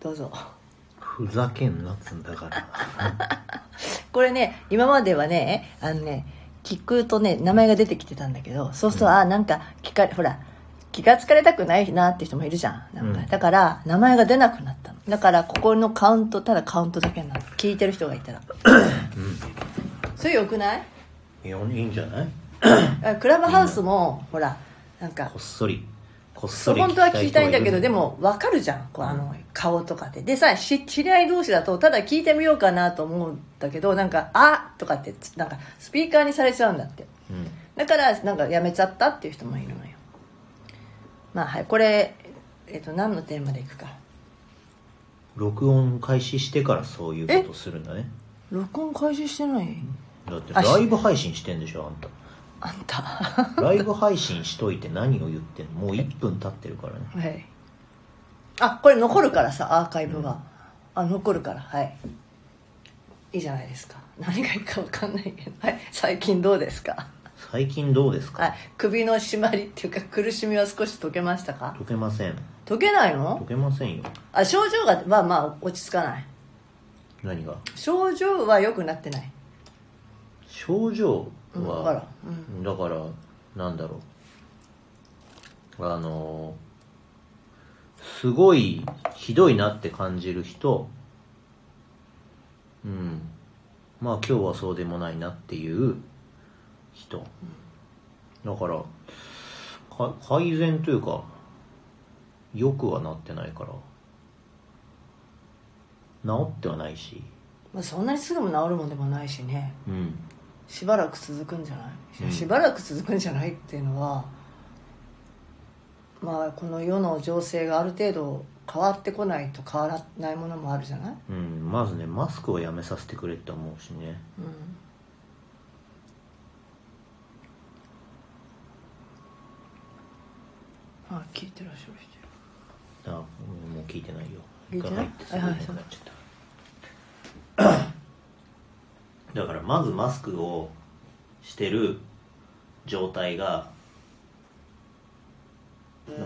どうぞ。ふざけんなっつんだから。これね今まではねあのね聞くとね名前が出てきてたんだけどそうすると、うん。あなんか聞かほら気が疲れたくないなって人もいるじゃん。なんか、うん。だから名前が出なくなったの。だからここのカウントただカウントだけになる聞いてる人がいたら。それよくない？いやいいんじゃない？あクラブハウスもほらなんかこっそりこっそり本当は聞きたいんだけどでも分かるじゃん。こうあの顔とかででさし知り合い同士だとただ聞いてみようかなと思うんだけどなんか「あとかってなんかスピーカーにされちゃうんだって。うん。だからなんかやめちゃったっていう人もいるのよ。まあはいこれ、えっと何のテーマでいくか。録音開始してからそういうことするんだね。録音開始してない？だってライブ配信してんでしょあんたあんた。ライブ配信しといて何を言ってんの？もう1分経ってるからね。はい。あこれ残るからさアーカイブが、あ残るから。はい。いいじゃないですか。何がいいか分かんないけど。はい。最近どうですか？最近どうですか？はい。首の締まりっていうか苦しみは少し解けましたか？解けません。解けない解のけませんよ。あ症状がまあまあ落ち着かない。何が？症状は良くなってない。症状？は、からうん。だからなんだろう。あのすごいひどいなって感じる人うん。まあ今日はそうでもないなっていう人。だからか改善というかよくはなってないから。治ってはないし。まあ、そんなにすぐも治るもんでもないしね。うんしばらく続くんじゃない、うん。しばらく続くんじゃないっていうのはまあこの世の情勢がある程度変わってこないと変わらないものもあるじゃない、うん、まずねマスクをやめさせてくれって思うしね。うん、あ聞いてらっしゃる人。あもう聞いてないよ。聞いてない？ってすぐなっちゃっただからまずマスクをしてる状態が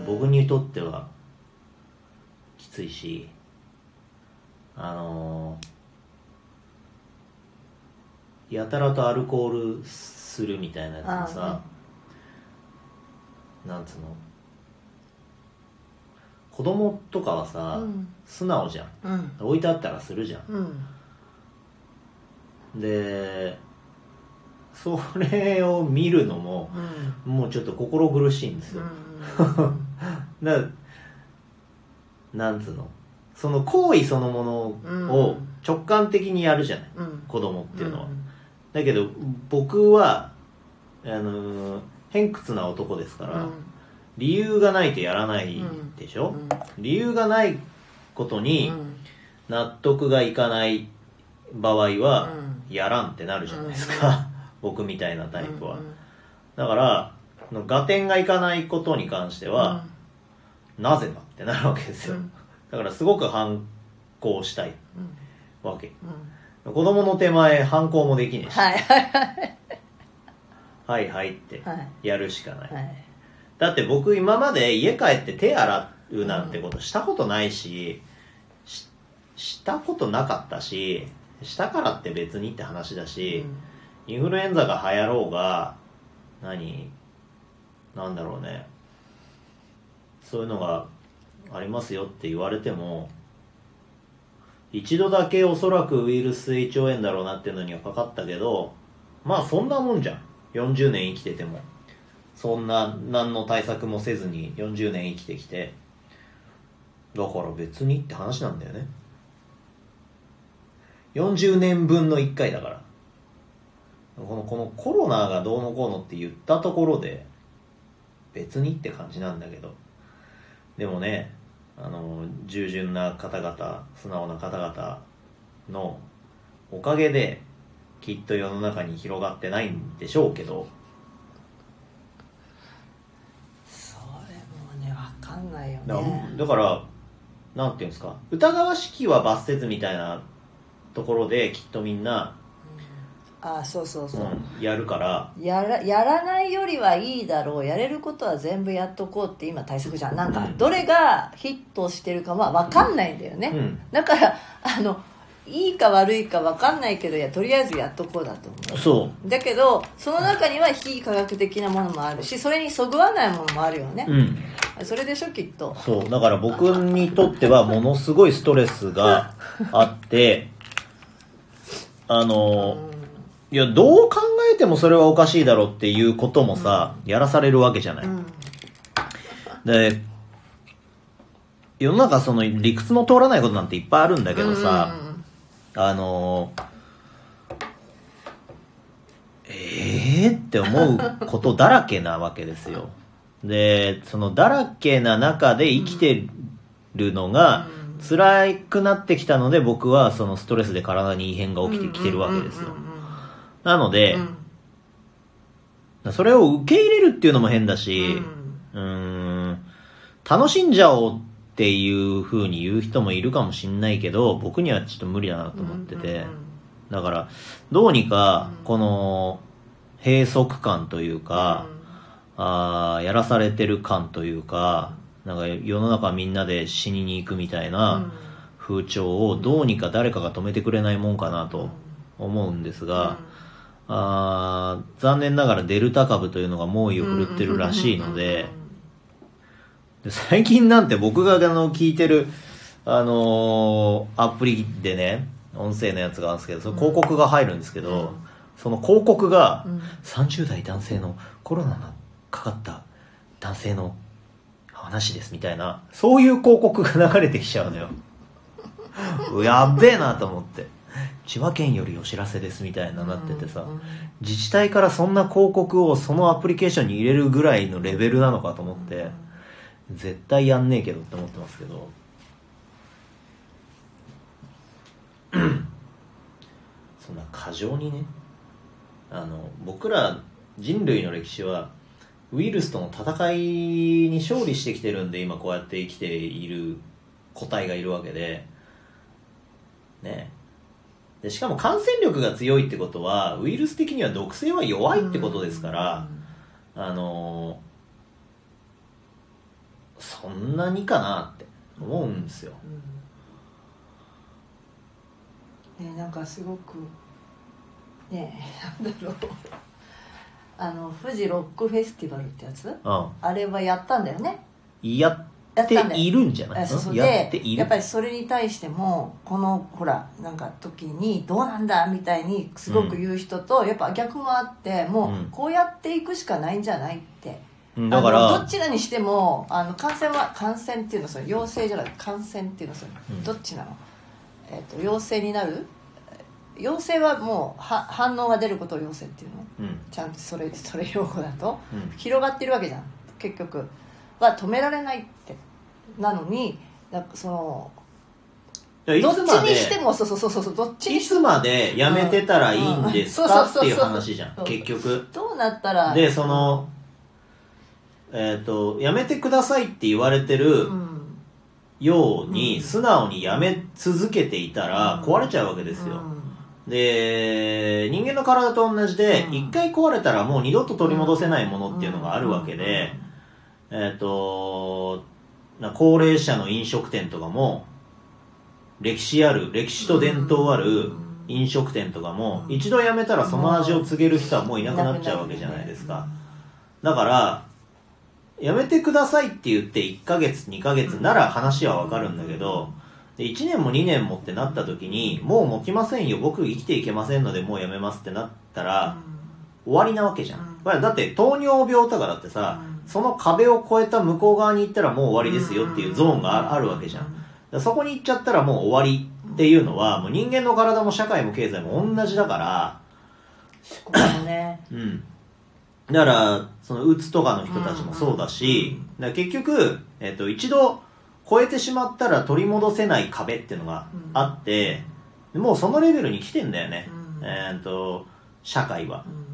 僕にとってはきついしあのやたらとアルコールするみたいなやつもさなんつうの？子供とかはさ、うん。素直じゃん。うん。置いてあったらするじゃん。うんでそれを見るのもうん。もうちょっと心苦しいんですうよ、ん だからなんつうの？その行為そのものを直感的にやるじゃない、うん。子供っていうのは、んだけど僕はあのー偏屈な男ですから、理由がないとやらないでしょ、うん。理由がないことに納得がいかない場合はうやらんってなるじゃないですか、僕みたいなタイプは、うんだから合点がいかないことに関しては、なぜだってなるわけですよ、うん。だからすごく反抗したいうんわけ。うん。子供の手前反抗もできねえし、はいはいはい。はいはいってはい。やるしかない、はい。だって僕今まで家帰って手洗うなんてことしたことないし、ししたことなかったししたからって別にって話だし、インフルエンザが流行ろうが何なんだろうね。そういうのがありますよって言われても一度だけおそらくウイルス性胃腸炎だろうなっていうのにはかかったけどまあそんなもんじゃん。40年生きてても。そんな何の対策もせずに40年生きてきて。だから別にって話なんだよね40年分の1回だから。このこのコロナがどうのこうのって言ったところで別にって感じなんだけど。でもねあの従順な方々素直な方々のおかげできっと世の中に広がってないんでしょうけど。それもね分かんないよね。だからなんていうんですか。疑わしきは罰せずみたいなところできっとみんなああそうそうそう、うん、やるから。やらやらないよりはいいだろう。やれることは全部やっとこうって今対策じゃん。なんかうん。どれがヒットしてるかは分かんないんだよね、うん。だからあのいいか悪いか分かんないけどいやとりあえずやっとこうだと思う。そだけどその中には非科学的なものもあるしそれにそぐわないものもあるよね。う、うん。それでしょきっと。そう。だから僕にとってはものすごいストレスがあって あのいやどう考えてもそれはおかしいだろうっていうこともさ、やらされるわけじゃない、うん。で世の中その理屈の通らないことなんていっぱいあるんだけどさ、あのええー、って思うことだらけなわけですよ。で、そのだらけな中で生きてるのが辛くなってきたので僕はそのストレスで体に異変が起きてきてるわけですよ。なので、それを受け入れるっていうのも変だし、うーん、楽しんじゃおうっていう風に言う人もいるかもしんないけど、僕にはちょっと無理だなと思ってて、だから、どうにか、この、閉塞感というか、あーやらされてる感というか、なんか世の中みんなで死にに行くみたいな風潮をどうにか誰かが止めてくれないもんかなと思うんですが、あー残念ながらデルタ株というのが猛威を振るってるらしいので、で最近なんて僕があの聞いてる、あのーアプリでね、音声のやつがあるんですけど、その広告が入るんですけど、その広告が、30代男性のコロナがかかった男性の話ですみたいな、そういう広告が流れてきちゃうのよ。やっべえなと思って。千葉県よりお知らせですみたいななっててさ、自治体からそんな広告をそのアプリケーションに入れるぐらいのレベルなのかと思って、絶対やんねえけどって思ってますけど。そんな過剰にね、あの、僕ら人類の歴史は、ウイルスとの戦いに勝利してきてるんで、今こうやって生きている個体がいるわけで、ね。でしかも感染力が強いってことはウイルス的には毒性は弱いってことですから、あのそんなにかなって思うんですよ。ねなんかすごくねえなんだろう。あの富士ロックフェスティバルってやつ？うん。あれはやったんだよね。やっているんじゃないあそうそう。やでっている？やっぱりそれに対してもこのほらなんか時にどうなんだみたいにすごく言う人と、やっぱ逆もあってもうん。うこうやっていくしかないんじゃないって、うんだからどちらにしてもあの感染は感染っていうのはそれ陽性じゃない感染っていうのはそれ、うん。どっちなの、えっと陽性になる陽性はもうは反応が出ることを陽性っていうの？うん。ちゃんとそれ それ用語だと？うん。広がってるわけじゃん。結局。は止められないって。なのになんかそのいどっちにしてもそうそうそうそうそうどっちにいつまでやめてたらいいんですうん。かっていう話じゃん。結局。どうなったら？でそのえっ、とやめてくださいって言われてるうん。ように、うん。素直にやめ続けていたらうん。壊れちゃうわけですよ、うんで人間の体と同じでうん。一、回壊れたらもう二度と取り戻せないものっていうのがあるわけで、えっ、とな高齢者の飲食店とかも歴史ある歴史と伝統ある飲食店とかも一度やめたらその味を告げる人はもういなくなっちゃうわけじゃないですか。だからやめてくださいって言って1ヶ月2ヶ月なら話はわかるんだけどで1年も2年もってなった時にもう持ちませんよ。僕生きていけませんのでもうやめますってなったら終わりなわけじゃん、だって糖尿病とかだってさ、うん。その壁を越えた向こう側に行ったらもう終わりですよっていうゾーンがああるわけじゃん。そこに行っちゃったらもう終わりっていうのはもう人間の体も社会も経済も同じだからね。うん。だからそのうつとかの人たちもそうだし、だ結局、えっと一度超えてしまったら取り戻せない壁っていうのがあって、もうそのレベルに来てんだよね、うん。えっと社会は。うん。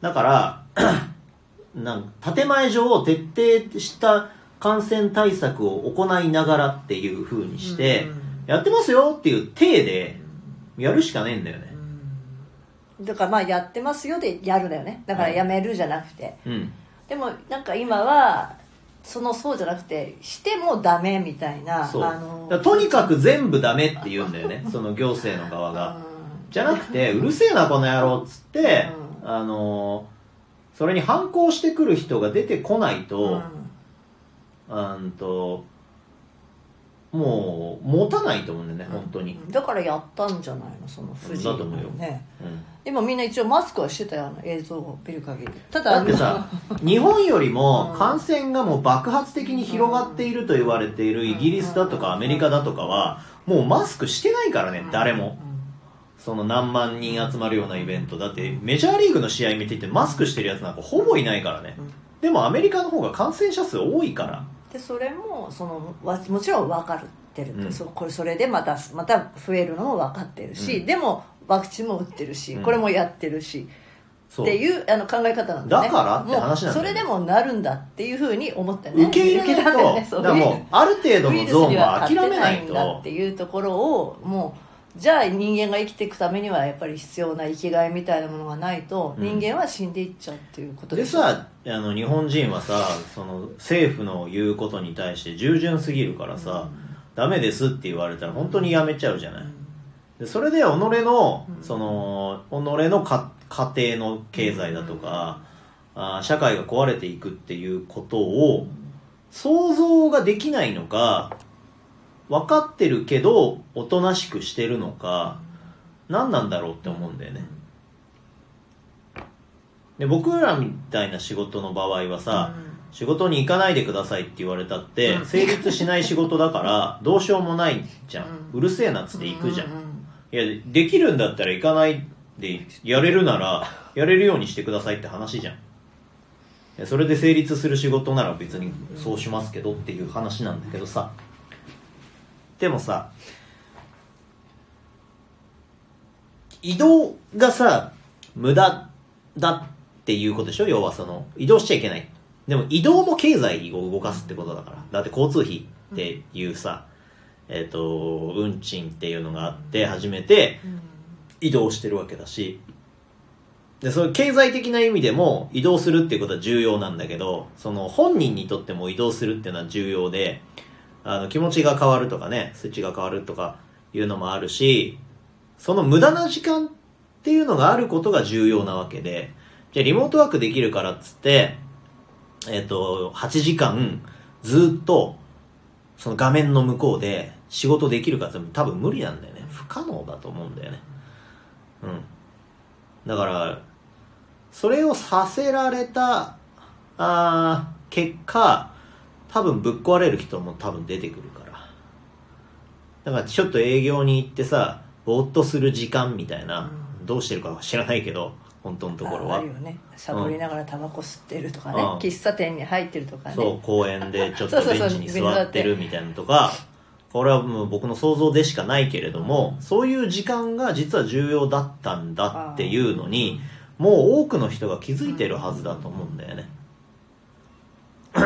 だから なん建前上徹底した感染対策を行いながらっていう風にして、うん。やってますよっていう体でやるしかねえんだよね。だからまあやってますよでやるだよね。だからやめるじゃなくて、うん。でもなんか今はそのそうじゃなくてしてもダメみたいなそう、あのだからとにかく全部ダメって言うんだよね その行政の側が、じゃなくてうるせえなこの野郎っつって、うあのそれに反抗してくる人が出てこないと、あんともう持たないと思うんだよね本当に、だからやったんじゃないのその藤井だと思うよ。ねうんでもみんな一応マスクはしてたよあの映像を見る限り。ただだってさ日本よりもうん。感染がもう爆発的に広がっていると言われているイギリスだとかアメリカだとかはもうマスクしてないからね誰も。その何万人集まるようなイベントだってメジャーリーグの試合見ててマスクしてるやつなんかほぼいないからね。うん。でもアメリカの方が感染者数多いから。でそれもそのわもちろん分かってるって、うん。そこれそれでまたまた増えるのも分かってるし、うん。でもワクチンも打ってるし、うん。これもやってるしっていうあの考え方なんだね。だからって話なんだよもうそれでもなるんだっていうふうに思ってね。受け入れないと、だからもうある程度ウイルスのゾーンにはは諦勝てなめないいんだとっていうところをもうじゃあ人間が生きていくためにはやっぱり必要な生きがいみたいなものがないとうん。人間は死んでいっちゃうっていうことでしょさあの日本人はさその政府の言うことに対して従順すぎるからさ、ダメですって言われたら本当にやめちゃうじゃない、でそれで己のうん。その己のか家庭の経済だとか、あー社会が壊れていくっていうことを想像ができないのか分かってるけどおとなしくしてるのか何なんだろうって思うんだよね。で僕らみたいな仕事の場合はさ、仕事に行かないでくださいって言われたって、うん。成立しない仕事だからどうしようもないじゃん、ううんるせえなっつって行くじゃん、ういやできるんだったら行かないでやれるならやれるようにしてくださいって話じゃん。それで成立する仕事なら別にそうしますけどっていう話なんだけどさ。でもさ移動がさ無駄だっていうことでしょ？要はその移動しちゃいけない。でも移動も経済を動かすってことだから。だって交通費っていうさ、えっ、と運賃っていうのがあって初めてん。移動してるわけだし。でその経済的な意味でも移動するっていうことは重要なんだけどその本人にとっても移動するっていうのは重要であの気持ちが変わるとかね数値が変わるとかいうのもあるしその無駄な時間っていうのがあることが重要なわけでじゃあリモートワークできるからっつってえっ、と8時間ずっとその画面の向こうで仕事できるかって多分無理なんだよね。不可能だと思うんだよね。うん。だからそれをさせられたあー結果多分ぶっ壊れる人も多分出てくるから。だからちょっと営業に行ってさぼーっとする時間みたいな、どうしてるかは知らないけど本当のところは。ああるよね。サボりながらタバコ吸ってるとかね、うん。喫茶店に入ってるとかね。そう公園でちょっとベンチに座ってるみたいなのとか これはもう僕の想像でしかないけれどもそういう時間が実は重要だったんだっていうのにもう多くの人が気づいてるはずだと思うんだよね。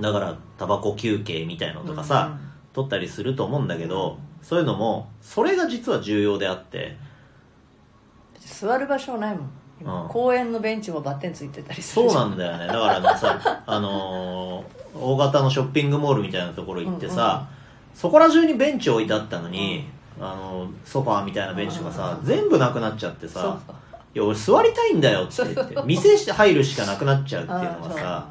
だからタバコ休憩みたいのとかさ、取ったりすると思うんだけどそういうのもそれが実は重要であって。座る場所ないもん。今、うん。公園のベンチもバッテンついてたりすそうるじゃなんだよね。だからあのさ あのー大型のショッピングモールみたいなところ行ってさ、そこら中にベンチ置いてあったのに、あのソファーみたいなベンチとかさ、うん。全部なくなっちゃってそうさ「いや俺座りたいんだよ」って言って店して入るしかなくなっちゃうっていうのがさ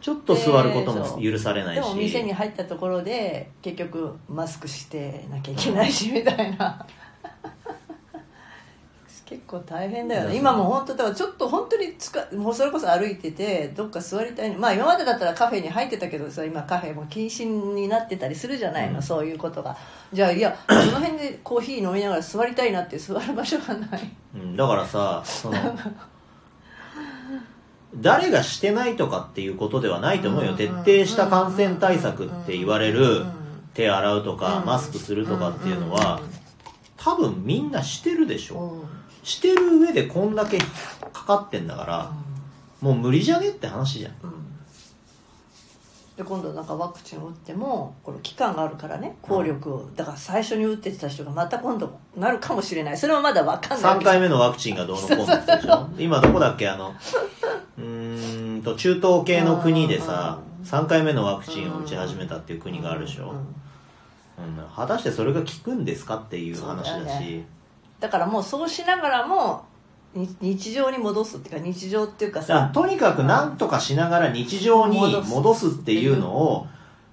ちょっと座ることも許されないし、でも店に入ったところで結局マスクしてなきゃいけないしみたいな結構大変だよね。今も本当だからちょっと本当につかもうそれこそ歩いててどっか座りたいまあ今までだったらカフェに入ってたけどさ今カフェも禁止になってたりするじゃないの、うん。そういうことが。じゃあいやその辺でコーヒー飲みながら座りたいなって座る場所がない。うん、だからさその 誰がしてないとかっていうことではないと思うよ。徹底した感染対策って言われる手洗うとかマスクするとかっていうのは多分みんなしてるでしょ。うんうんしてる上でこんだけかかってんだからもう無理じゃねって話じゃん。うん。で今度なんかワクチンを打ってもこの期間があるからね効力を。だから最初に打ってた人がまた今度なるかもしれない。それはまだ分かんないわ3け回目のワクチンがどうのこうのってでしょ？今どこだっけ？あのうーんと中東系の国でさ3回目のワクチンを打ち始めたっていう国があるでしょ、うん。うん。果たしてそれが効くんですかっていう話だしだからもうそうしながらもに日常に戻すっていうか日常っていうかさとにかく何とかしながら日常に戻すっていう。のを、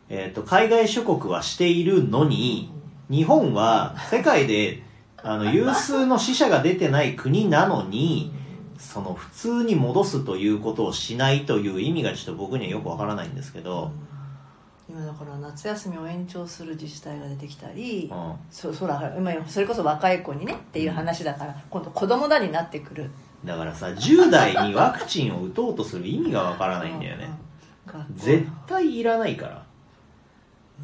えー、と海外諸国はしているのに日本は世界であの有数の死者が出てない国なのにその普通に戻すということをしないという意味がちょっと僕にはよくわからないんですけど、今だから夏休みを延長する自治体が出てきたり、うん。そそら今それこそ若い子にねっていう話だから今度子供だになってくる。だからさ10代にワクチンを打とうとする意味がわからないんだよね。絶対いらないから。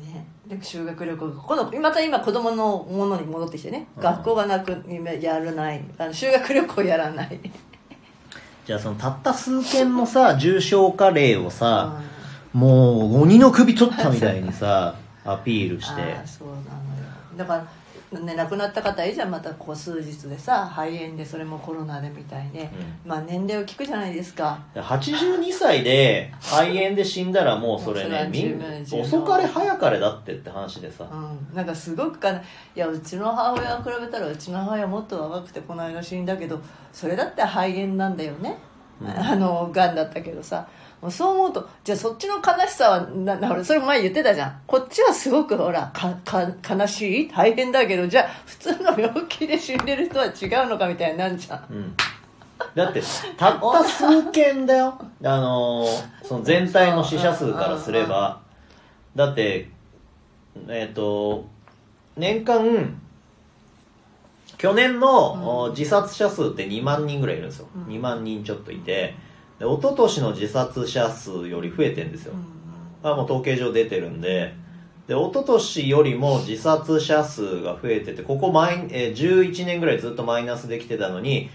ね。で修学旅行。今度また今子供のものに戻ってきてね、うん。学校がなくやらない。あの修学旅行やらない。じゃあそのたった数件のさ重症化例をさ、もう鬼の首取ったみたいにさ アピールして。そうなのよ。だから、ね、亡くなった方いいじゃんまたこう数日でさ肺炎でそれもコロナでみたいで、まあ年齢を聞くじゃないですか。82歳で肺炎で死んだらもうそれね遅かれ早かれだってって話でさ。うん、なんかすごくかないやうちの母親を比べたらうちの母親はもっと若くてこの間死んだけどそれだって肺炎なんだよね、うん。あのがんだったけどさそう思うとじゃあそっちの悲しさはななそれ前言ってたじゃん。こっちはすごくほらかか悲しい？大変だけどじゃあ普通の病気で死んでる人は違うのかみたいになんじゃん。うん。だってたった数件だよ。あのーその全体の死者数からすれば。だってえっ、と年間去年の、お自殺者数って2万人ぐらいいるんですよ、うん。2万人ちょっといてで一昨年の自殺者数より増えてんですよ、あもう統計上出てるんで。で一昨年よりも自殺者数が増えててここマイ、えー11年ぐらいずっとマイナスできてたのに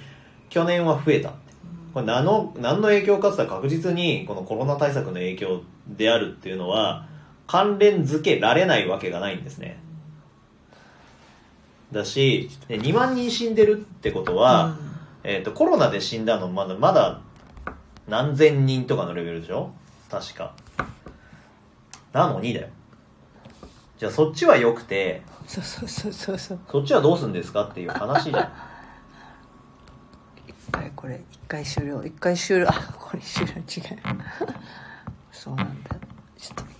去年は増えた。これ何の何の影響かって確実にこのコロナ対策の影響であるっていうのは関連づけられないわけがないんですね。だしで2万人死んでるってことは、えー、とコロナで死んだのまだまだ何千人とかのレベルでしょ？確か。なのにだよ。じゃあそっちは良くてそうそうそうそうそう。そっちはどうするんですかっていう話じゃん。一回これ一回終了一回終了。あこれ終了。違う。そうなんだ。よちょっと